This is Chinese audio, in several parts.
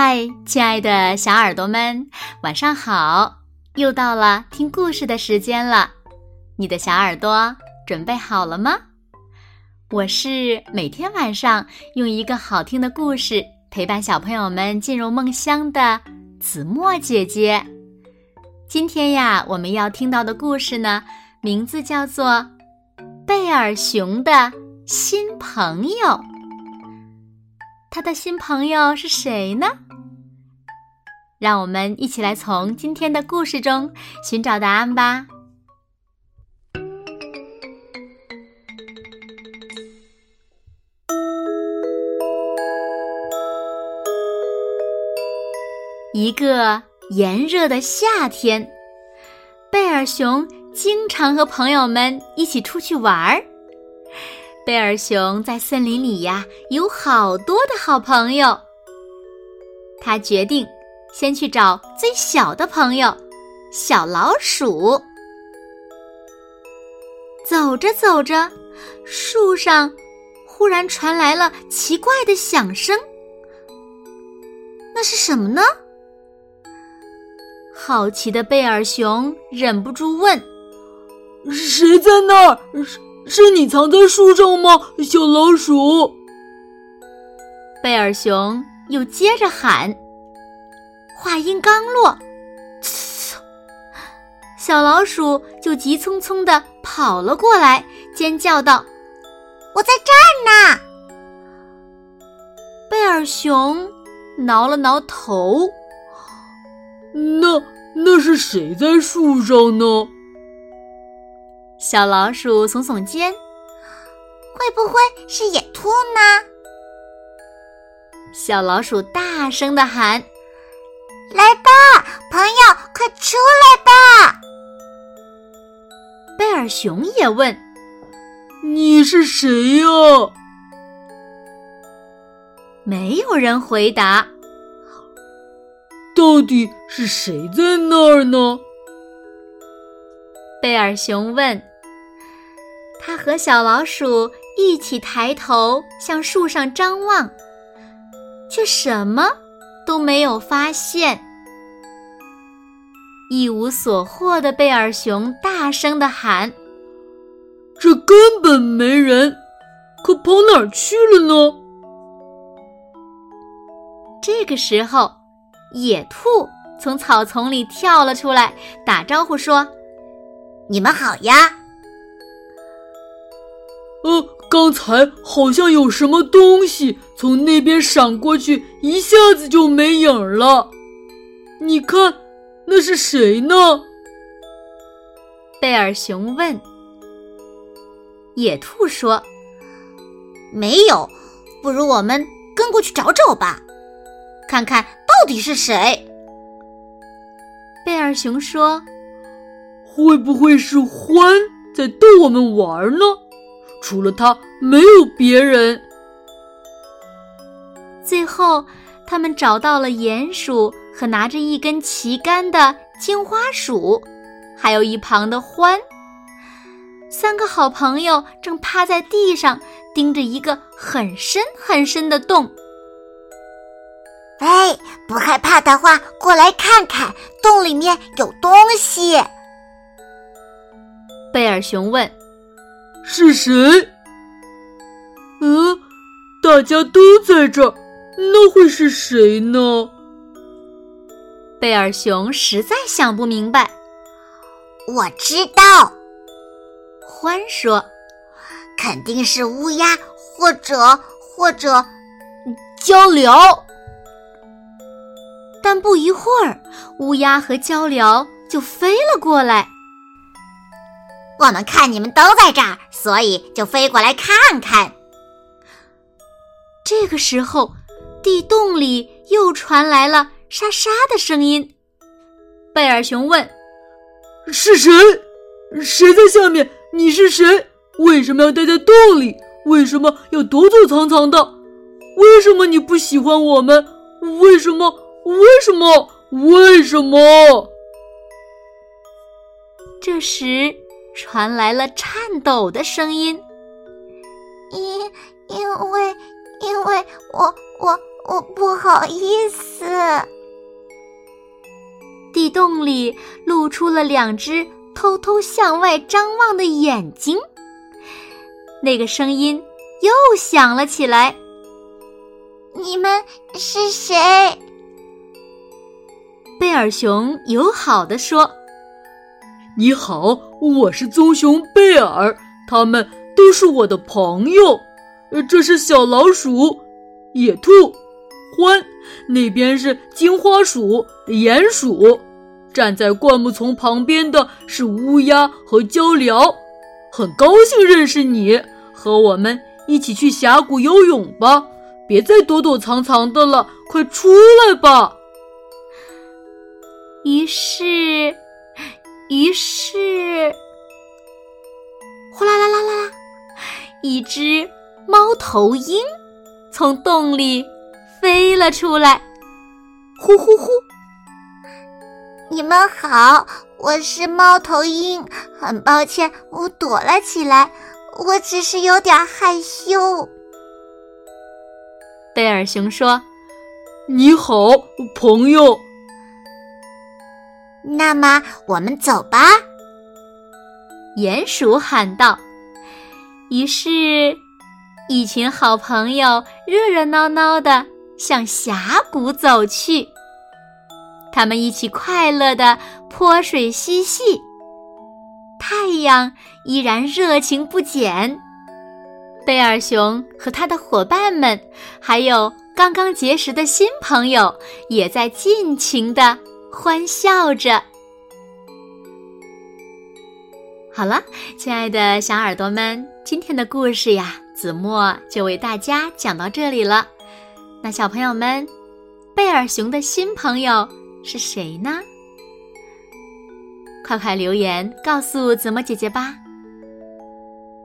嗨，亲爱的小耳朵们，晚上好！又到了听故事的时间了，你的小耳朵准备好了吗？我是每天晚上用一个好听的故事陪伴小朋友们进入梦乡的子墨姐姐。今天呀，我们要听到的故事呢，名字叫做《贝尔熊的新朋友》。他的新朋友是谁呢？让我们一起来从今天的故事中寻找答案吧。一个炎热的夏天，贝尔熊经常和朋友们一起出去玩儿。贝尔熊在森林里呀，有好多的好朋友。他决定先去找最小的朋友——小老鼠。走着走着，树上忽然传来了奇怪的响声。那是什么呢？好奇的贝尔熊忍不住问：“谁在那儿？”是是你藏在树上吗，小老鼠？贝尔熊又接着喊。话音刚落，小老鼠就急匆匆的跑了过来，尖叫道：“我在这儿呢！”贝尔熊挠了挠头，那那是谁在树上呢？小老鼠耸耸肩，会不会是野兔呢？小老鼠大声的喊：“来吧，朋友，快出来吧！”贝尔熊也问：“你是谁呀？”没有人回答。到底是谁在那儿呢？贝尔熊问。他和小老鼠一起抬头向树上张望，却什么都没有发现。一无所获的贝尔熊大声的喊：“这根本没人，可跑哪儿去了呢？”这个时候，野兔从草丛里跳了出来，打招呼说：“你们好呀！”呃，刚才好像有什么东西从那边闪过去，一下子就没影了。你看，那是谁呢？贝尔熊问。野兔说：“没有，不如我们跟过去找找吧，看看到底是谁。”贝尔熊说：“会不会是獾在逗我们玩呢？”除了他，没有别人。最后，他们找到了鼹鼠和拿着一根旗杆的金花鼠，还有一旁的獾。三个好朋友正趴在地上，盯着一个很深很深的洞。哎，不害怕的话，过来看看，洞里面有东西。贝尔熊问。是谁？嗯，大家都在这儿，那会是谁呢？贝尔熊实在想不明白。我知道，獾说：“肯定是乌鸦，或者或者鹪鹩。”但不一会儿，乌鸦和鹪鹩就飞了过来。我们看你们都在这儿，所以就飞过来看看。这个时候，地洞里又传来了沙沙的声音。贝尔熊问：“是谁？谁在下面？你是谁？为什么要待在洞里？为什么要躲躲藏藏的？为什么你不喜欢我们？为什么？为什么？为什么？”这时。传来了颤抖的声音，因因为因为我我我不好意思。地洞里露出了两只偷偷向外张望的眼睛。那个声音又响了起来：“你们是谁？”贝尔熊友好的说：“你好，我是棕熊贝尔，他们都是我的朋友。这是小老鼠、野兔、獾，那边是金花鼠、鼹鼠。站在灌木丛旁边的是乌鸦和鹪鹩。很高兴认识你，和我们一起去峡谷游泳吧！别再躲躲藏藏的了，快出来吧！”于是，于是，呼啦啦啦啦啦，一只猫头鹰从洞里飞了出来。呼呼呼！你们好，我是猫头鹰。很抱歉，我躲了起来，我只是有点害羞。贝尔熊说：“你好，朋友。”那么我们走吧，鼹鼠喊道。于是，一群好朋友热热闹闹的向峡谷走去。他们一起快乐的泼水嬉戏，太阳依然热情不减。贝尔熊和他的伙伴们，还有刚刚结识的新朋友，也在尽情的。欢笑着。好了，亲爱的小耳朵们，今天的故事呀，子墨就为大家讲到这里了。那小朋友们，贝尔熊的新朋友是谁呢？快快留言告诉子墨姐姐吧。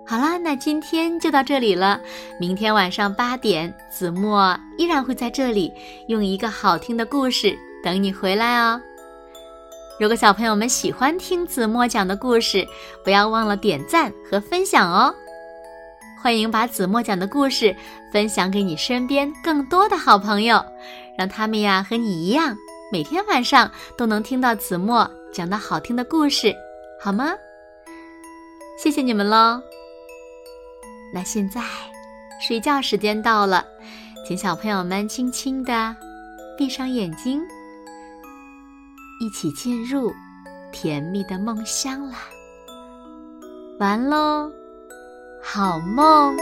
好啦，那今天就到这里了。明天晚上八点，子墨依然会在这里用一个好听的故事。等你回来哦！如果小朋友们喜欢听子墨讲的故事，不要忘了点赞和分享哦！欢迎把子墨讲的故事分享给你身边更多的好朋友，让他们呀和你一样，每天晚上都能听到子墨讲的好听的故事，好吗？谢谢你们喽！那现在睡觉时间到了，请小朋友们轻轻的闭上眼睛。一起进入甜蜜的梦乡啦！完喽，好梦。